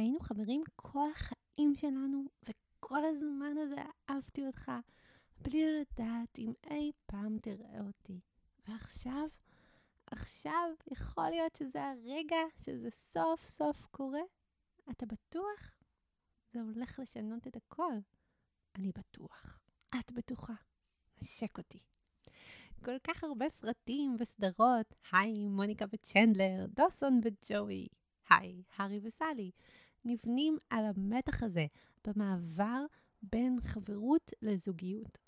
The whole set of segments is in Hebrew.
היינו חברים כל החיים שלנו, וכל הזמן הזה אהבתי אותך, בלי לדעת אם אי פעם תראה אותי. ועכשיו, עכשיו יכול להיות שזה הרגע שזה סוף סוף קורה? אתה בטוח? זה הולך לשנות את הכל. אני בטוח. את בטוחה. נשק אותי. כל כך הרבה סרטים וסדרות, היי, מוניקה וצ'נדלר, דוסון וג'וי, היי, הארי וסלי, נבנים על המתח הזה במעבר בין חברות לזוגיות.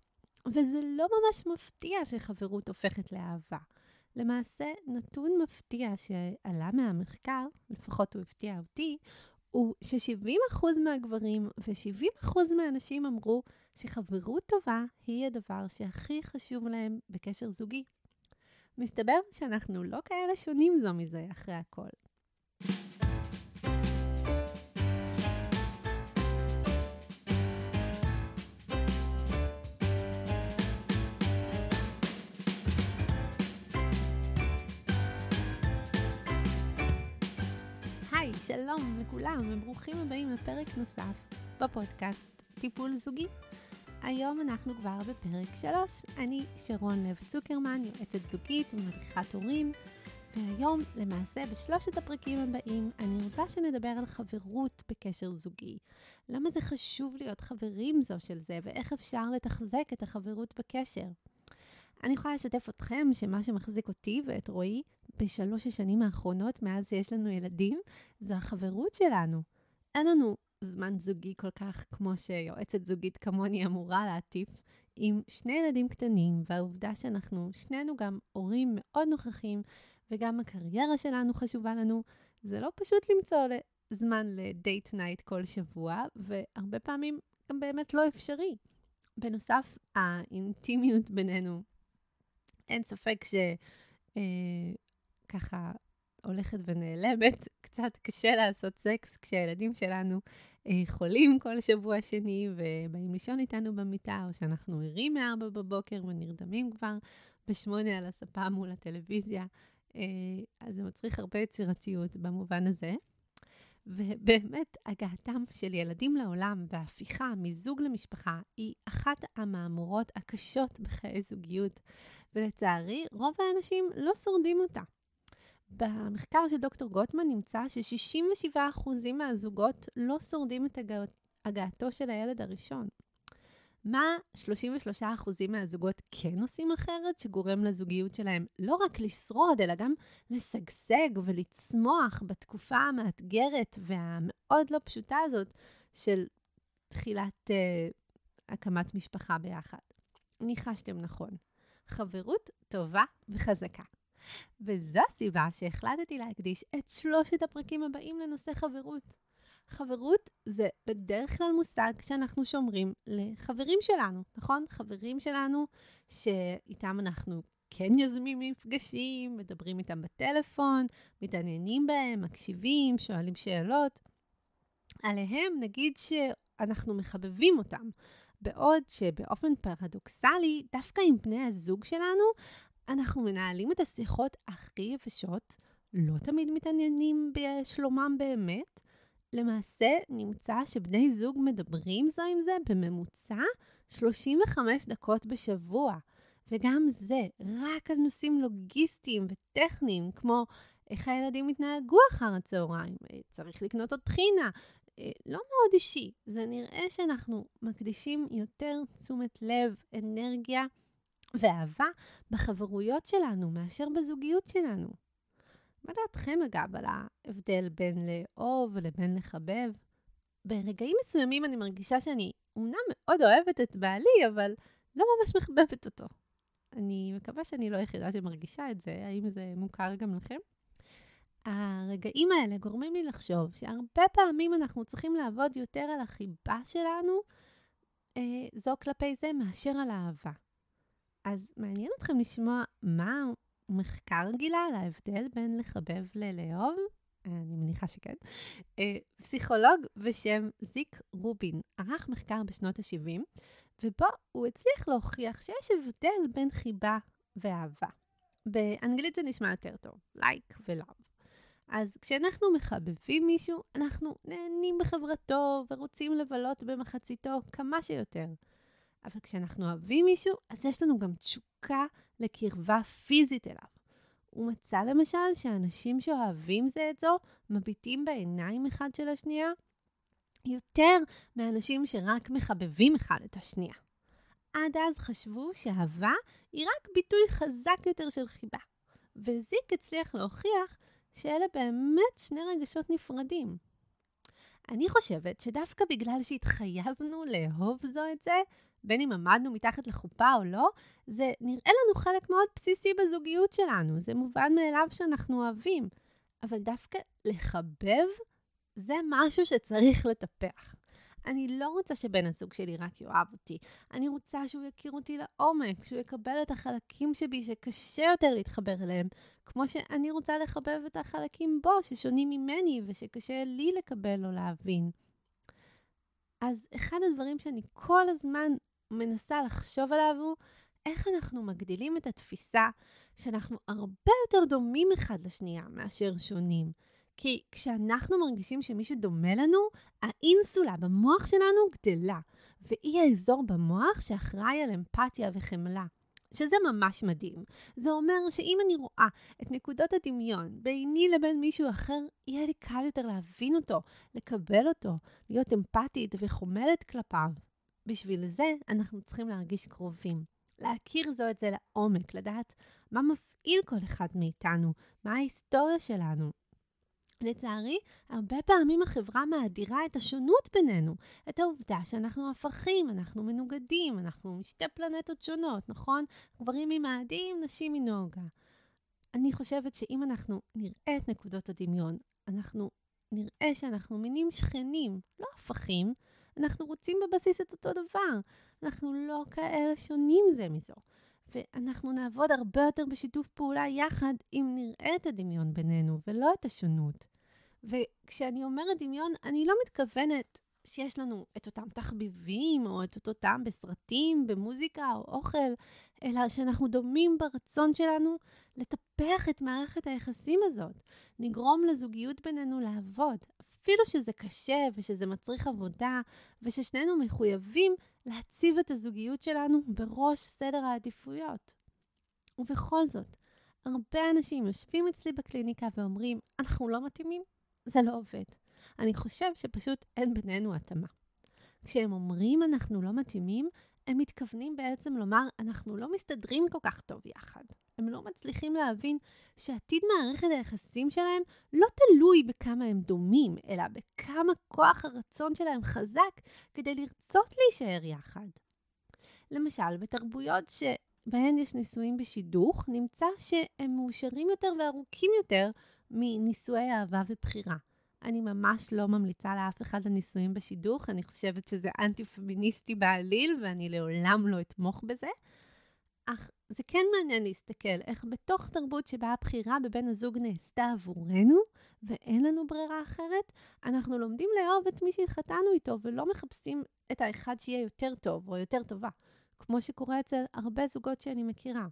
וזה לא ממש מפתיע שחברות הופכת לאהבה. למעשה, נתון מפתיע שעלה מהמחקר, לפחות הוא הפתיע אותי, הוא ש-70% מהגברים ו-70% מהנשים אמרו שחברות טובה היא הדבר שהכי חשוב להם בקשר זוגי. מסתבר שאנחנו לא כאלה שונים זו מזה אחרי הכל. שלום לכולם וברוכים הבאים לפרק נוסף בפודקאסט טיפול זוגי. היום אנחנו כבר בפרק 3. אני שרון לב צוקרמן, יועצת זוגית ומדריכת הורים, והיום למעשה בשלושת הפרקים הבאים אני רוצה שנדבר על חברות בקשר זוגי. למה זה חשוב להיות חברים זו של זה ואיך אפשר לתחזק את החברות בקשר. אני יכולה לשתף אתכם שמה שמחזיק אותי ואת רועי בשלוש השנים האחרונות, מאז שיש לנו ילדים, זו החברות שלנו. אין לנו זמן זוגי כל כך כמו שיועצת זוגית כמוני אמורה להטיף, עם שני ילדים קטנים, והעובדה שאנחנו שנינו גם הורים מאוד נוכחים, וגם הקריירה שלנו חשובה לנו, זה לא פשוט למצוא זמן ל date night כל שבוע, והרבה פעמים גם באמת לא אפשרי. בנוסף, האינטימיות בינינו, אין ספק ש... אה, ככה הולכת ונעלמת. קצת קשה לעשות סקס כשהילדים שלנו אה, חולים כל שבוע שני ובאים לישון איתנו במיטה, או שאנחנו ערים מ-4 בבוקר ונרדמים כבר ב-8 על הספה מול הטלוויזיה. אה, אז זה מצריך הרבה יצירתיות במובן הזה. ובאמת, הגעתם של ילדים לעולם וההפיכה מזוג למשפחה היא אחת המהמורות הקשות בחיי זוגיות, ולצערי, רוב האנשים לא שורדים אותה. במחקר של דוקטור גוטמן נמצא ש-67% מהזוגות לא שורדים את הגע... הגעתו של הילד הראשון. מה 33% מהזוגות כן עושים אחרת, שגורם לזוגיות שלהם לא רק לשרוד, אלא גם לשגשג ולצמוח בתקופה המאתגרת והמאוד לא פשוטה הזאת של תחילת uh, הקמת משפחה ביחד. ניחשתם נכון. חברות טובה וחזקה. וזו הסיבה שהחלטתי להקדיש את שלושת הפרקים הבאים לנושא חברות. חברות זה בדרך כלל מושג שאנחנו שומרים לחברים שלנו, נכון? חברים שלנו שאיתם אנחנו כן יוזמים מפגשים, מדברים איתם בטלפון, מתעניינים בהם, מקשיבים, שואלים שאלות. עליהם נגיד שאנחנו מחבבים אותם, בעוד שבאופן פרדוקסלי, דווקא עם בני הזוג שלנו, אנחנו מנהלים את השיחות הכי יבשות, לא תמיד מתעניינים בשלומם באמת. למעשה, נמצא שבני זוג מדברים זו עם זה בממוצע 35 דקות בשבוע. וגם זה, רק על נושאים לוגיסטיים וטכניים, כמו איך הילדים התנהגו אחר הצהריים, צריך לקנות עוד טחינה. לא מאוד אישי, זה נראה שאנחנו מקדישים יותר תשומת לב, אנרגיה, ואהבה בחברויות שלנו מאשר בזוגיות שלנו. מה דעתכם אגב על ההבדל בין לאהוב לבין לחבב? ברגעים מסוימים אני מרגישה שאני אומנם מאוד אוהבת את בעלי, אבל לא ממש מחבבת אותו. אני מקווה שאני לא היחידה שמרגישה את זה, האם זה מוכר גם לכם? הרגעים האלה גורמים לי לחשוב שהרבה פעמים אנחנו צריכים לעבוד יותר על החיבה שלנו, אה, זו כלפי זה, מאשר על האהבה. אז מעניין אתכם לשמוע מה המחקר גילה על ההבדל בין לחבב ללאהוב? אני מניחה שכן. אה, פסיכולוג בשם זיק רובין ערך מחקר בשנות ה-70, ובו הוא הצליח להוכיח שיש הבדל בין חיבה ואהבה. באנגלית זה נשמע יותר טוב, like ולאו. אז כשאנחנו מחבבים מישהו, אנחנו נהנים בחברתו ורוצים לבלות במחציתו כמה שיותר. אבל כשאנחנו אוהבים מישהו, אז יש לנו גם תשוקה לקרבה פיזית אליו. הוא מצא למשל שאנשים שאוהבים זה את זו מביטים בעיניים אחד של השנייה יותר מאנשים שרק מחבבים אחד את השנייה. עד אז חשבו שאהבה היא רק ביטוי חזק יותר של חיבה, וזיק הצליח להוכיח שאלה באמת שני רגשות נפרדים. אני חושבת שדווקא בגלל שהתחייבנו לאהוב זו את זה, בין אם עמדנו מתחת לחופה או לא, זה נראה לנו חלק מאוד בסיסי בזוגיות שלנו. זה מובן מאליו שאנחנו אוהבים. אבל דווקא לחבב זה משהו שצריך לטפח. אני לא רוצה שבן הזוג שלי רק יאהב אותי. אני רוצה שהוא יכיר אותי לעומק, שהוא יקבל את החלקים שבי שקשה יותר להתחבר אליהם, כמו שאני רוצה לחבב את החלקים בו ששונים ממני ושקשה לי לקבל או להבין. אז אחד הדברים שאני כל הזמן מנסה לחשוב עליו הוא איך אנחנו מגדילים את התפיסה שאנחנו הרבה יותר דומים אחד לשנייה מאשר שונים. כי כשאנחנו מרגישים שמישהו דומה לנו, האינסולה במוח שלנו גדלה, והיא האזור במוח שאחראי על אמפתיה וחמלה. שזה ממש מדהים. זה אומר שאם אני רואה את נקודות הדמיון ביני לבין מישהו אחר, יהיה לי קל יותר להבין אותו, לקבל אותו, להיות אמפתית וחומלת כלפיו. בשביל זה אנחנו צריכים להרגיש קרובים. להכיר זו את זה לעומק, לדעת מה מפעיל כל אחד מאיתנו, מה ההיסטוריה שלנו, לצערי, הרבה פעמים החברה מאדירה את השונות בינינו, את העובדה שאנחנו הפכים, אנחנו מנוגדים, אנחנו משתי פלנטות שונות, נכון? גברים ממאדים, נשים מנוגה. אני חושבת שאם אנחנו נראה את נקודות הדמיון, אנחנו נראה שאנחנו מינים שכנים, לא הפכים, אנחנו רוצים בבסיס את אותו דבר. אנחנו לא כאלה שונים זה מזו. ואנחנו נעבוד הרבה יותר בשיתוף פעולה יחד אם נראה את הדמיון בינינו ולא את השונות. וכשאני אומרת דמיון, אני לא מתכוונת שיש לנו את אותם תחביבים, או את אותו טעם בסרטים, במוזיקה או אוכל, אלא שאנחנו דומים ברצון שלנו לטפח את מערכת היחסים הזאת, לגרום לזוגיות בינינו לעבוד, אפילו שזה קשה ושזה מצריך עבודה, וששנינו מחויבים להציב את הזוגיות שלנו בראש סדר העדיפויות. ובכל זאת, הרבה אנשים יושבים אצלי בקליניקה ואומרים, אנחנו לא מתאימים, זה לא עובד. אני חושב שפשוט אין בינינו התאמה. כשהם אומרים אנחנו לא מתאימים, הם מתכוונים בעצם לומר, אנחנו לא מסתדרים כל כך טוב יחד. הם לא מצליחים להבין שעתיד מערכת היחסים שלהם לא תלוי בכמה הם דומים, אלא בכמה כוח הרצון שלהם חזק כדי לרצות להישאר יחד. למשל, בתרבויות שבהן יש נישואים בשידוך, נמצא שהם מאושרים יותר וארוכים יותר מנישואי אהבה ובחירה. אני ממש לא ממליצה לאף אחד לנישואים בשידוך, אני חושבת שזה אנטי-פמיניסטי בעליל, ואני לעולם לא אתמוך בזה. אך זה כן מעניין להסתכל איך בתוך תרבות שבה הבחירה בבן הזוג נעשתה עבורנו, ואין לנו ברירה אחרת, אנחנו לומדים לאהוב את מי שהתחתנו איתו, ולא מחפשים את האחד שיהיה יותר טוב או יותר טובה, כמו שקורה אצל הרבה זוגות שאני מכירה.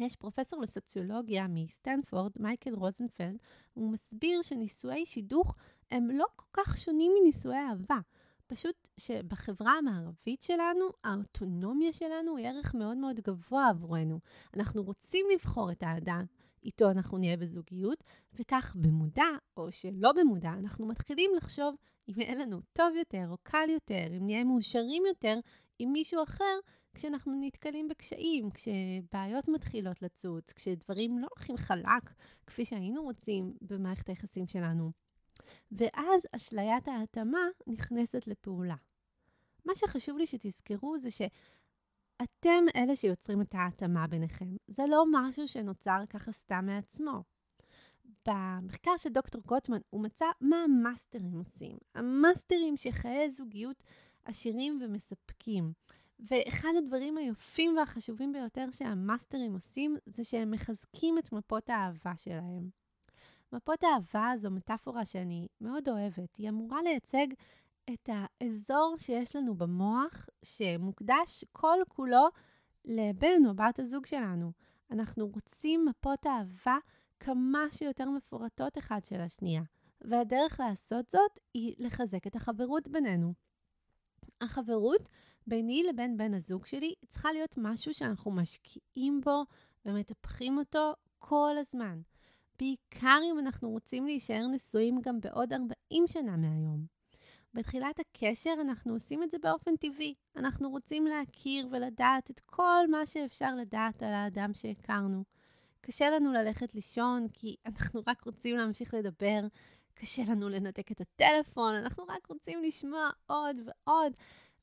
יש פרופסור לסוציולוגיה מסטנפורד, מייקל רוזנפלד, הוא מסביר שנישואי שידוך הם לא כל כך שונים מנישואי אהבה. פשוט שבחברה המערבית שלנו, האוטונומיה שלנו היא ערך מאוד מאוד גבוה עבורנו. אנחנו רוצים לבחור את האדם איתו אנחנו נהיה בזוגיות, וכך במודע או שלא במודע, אנחנו מתחילים לחשוב אם יהיה לנו טוב יותר או קל יותר, אם נהיה מאושרים יותר עם מישהו אחר כשאנחנו נתקלים בקשיים, כשבעיות מתחילות לצוץ, כשדברים לא הולכים חלק כפי שהיינו רוצים במערכת היחסים שלנו. ואז אשליית ההתאמה נכנסת לפעולה. מה שחשוב לי שתזכרו זה שאתם אלה שיוצרים את ההתאמה ביניכם. זה לא משהו שנוצר ככה סתם מעצמו. במחקר של דוקטור גוטמן הוא מצא מה המאסטרים עושים. המאסטרים שחיי זוגיות עשירים ומספקים. ואחד הדברים היפים והחשובים ביותר שהמאסטרים עושים, זה שהם מחזקים את מפות האהבה שלהם. מפות האהבה זו מטאפורה שאני מאוד אוהבת. היא אמורה לייצג את האזור שיש לנו במוח, שמוקדש כל כולו לבן או בת הזוג שלנו. אנחנו רוצים מפות אהבה כמה שיותר מפורטות אחד של השנייה, והדרך לעשות זאת היא לחזק את החברות בינינו. החברות ביני לבין בן הזוג שלי צריכה להיות משהו שאנחנו משקיעים בו ומטפחים אותו כל הזמן. בעיקר אם אנחנו רוצים להישאר נשואים גם בעוד 40 שנה מהיום. בתחילת הקשר אנחנו עושים את זה באופן טבעי. אנחנו רוצים להכיר ולדעת את כל מה שאפשר לדעת על האדם שהכרנו. קשה לנו ללכת לישון כי אנחנו רק רוצים להמשיך לדבר. קשה לנו לנתק את הטלפון, אנחנו רק רוצים לשמוע עוד ועוד.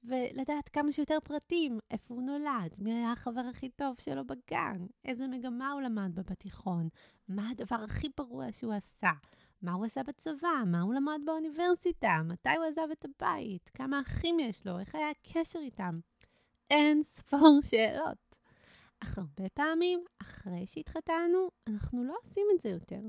ולדעת כמה שיותר פרטים, איפה הוא נולד, מי היה החבר הכי טוב שלו בגן, איזה מגמה הוא למד בה בתיכון, מה הדבר הכי פרוע שהוא עשה, מה הוא עשה בצבא, מה הוא למד באוניברסיטה, מתי הוא עזב את הבית, כמה אחים יש לו, איך היה הקשר איתם. אין ספור שאלות. אך הרבה פעמים, אחרי שהתחתנו, אנחנו לא עושים את זה יותר.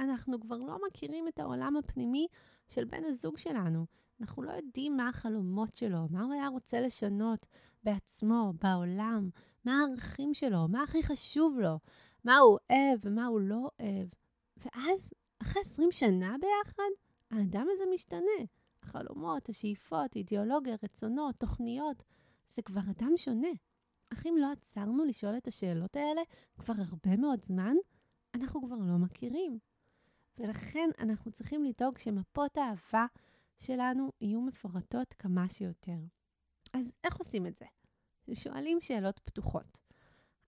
אנחנו כבר לא מכירים את העולם הפנימי של בן הזוג שלנו. אנחנו לא יודעים מה החלומות שלו, מה הוא היה רוצה לשנות בעצמו, בעולם, מה הערכים שלו, מה הכי חשוב לו, מה הוא אוהב ומה הוא לא אוהב. ואז, אחרי 20 שנה ביחד, האדם הזה משתנה. החלומות, השאיפות, אידיאולוגיה, רצונות, תוכניות, זה כבר אדם שונה. אך אם לא עצרנו לשאול את השאלות האלה כבר הרבה מאוד זמן, אנחנו כבר לא מכירים. ולכן אנחנו צריכים לדאוג שמפות האהבה שלנו יהיו מפורטות כמה שיותר. אז איך עושים את זה? שואלים שאלות פתוחות.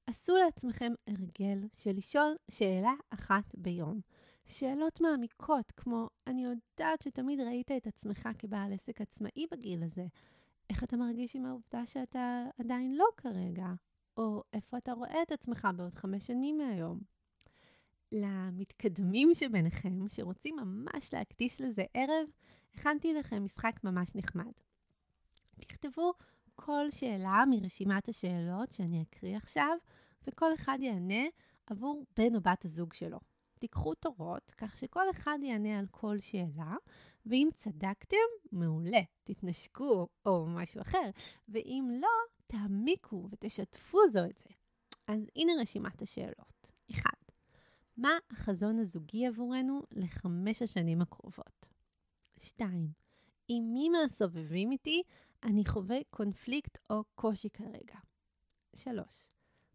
עשו לעצמכם הרגל של לשאול שאלה אחת ביום. שאלות מעמיקות, כמו אני יודעת שתמיד ראית את עצמך כבעל עסק עצמאי בגיל הזה. איך אתה מרגיש עם העובדה שאתה עדיין לא כרגע? או איפה אתה רואה את עצמך בעוד חמש שנים מהיום? למתקדמים שביניכם, שרוצים ממש להקדיש לזה ערב, הכנתי לכם משחק ממש נחמד. תכתבו כל שאלה מרשימת השאלות שאני אקריא עכשיו, וכל אחד יענה עבור בן או בת הזוג שלו. תיקחו תורות, כך שכל אחד יענה על כל שאלה, ואם צדקתם, מעולה, תתנשקו או משהו אחר, ואם לא, תעמיקו ותשתפו זו את זה. אז הנה רשימת השאלות. 1. מה החזון הזוגי עבורנו לחמש השנים הקרובות? 2. עם מי מהסובבים איתי אני חווה קונפליקט או קושי כרגע? 3.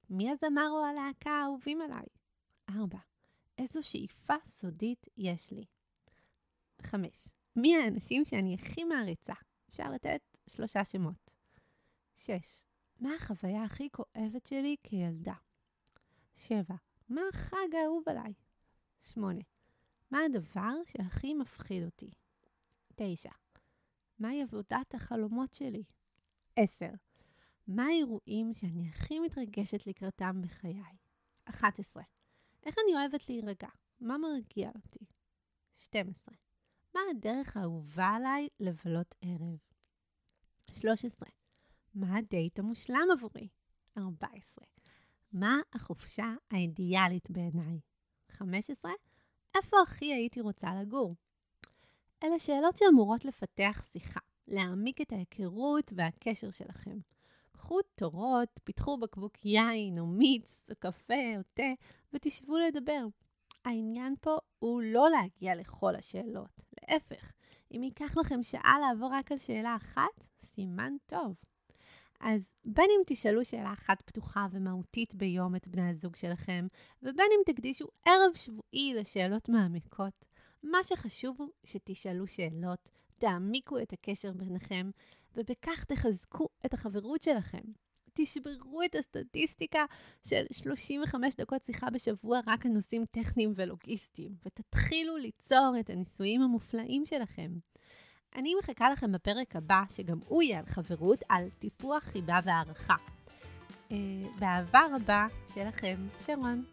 מי הזמר או הלהקה האהובים עליי? 4. איזו שאיפה סודית יש לי? 5. מי האנשים שאני הכי מעריצה? אפשר לתת שלושה שמות. 6. מה החוויה הכי כואבת שלי כילדה? 7. מה החג האהוב עליי? 8. מה הדבר שהכי מפחיד אותי? 9. מהי עבודת החלומות שלי? 10. מה האירועים שאני הכי מתרגשת לקראתם בחיי? 11. איך אני אוהבת להירגע? מה מרגיע אותי? 12. מה הדרך האהובה עליי לבלות ערב? 13. מה הדייט המושלם עבורי? 14. מה החופשה האידיאלית בעיניי? 15. איפה הכי הייתי רוצה לגור? אלה שאלות שאמורות לפתח שיחה, להעמיק את ההיכרות והקשר שלכם. קחו תורות, פיתחו בקבוק יין או מיץ או קפה או תה ותשבו לדבר. העניין פה הוא לא להגיע לכל השאלות, להפך, אם ייקח לכם שעה לעבור רק על שאלה אחת, סימן טוב. אז בין אם תשאלו שאלה אחת פתוחה ומהותית ביום את בני הזוג שלכם, ובין אם תקדישו ערב שבועי לשאלות מעמיקות, מה שחשוב הוא שתשאלו שאלות, תעמיקו את הקשר ביניכם, ובכך תחזקו את החברות שלכם. תשברו את הסטטיסטיקה של 35 דקות שיחה בשבוע רק על נושאים טכניים ולוגיסטיים, ותתחילו ליצור את הניסויים המופלאים שלכם. אני מחכה לכם בפרק הבא, שגם הוא יהיה על חברות, על טיפוח חיבה והערכה. אה, באהבה רבה שלכם, שרון.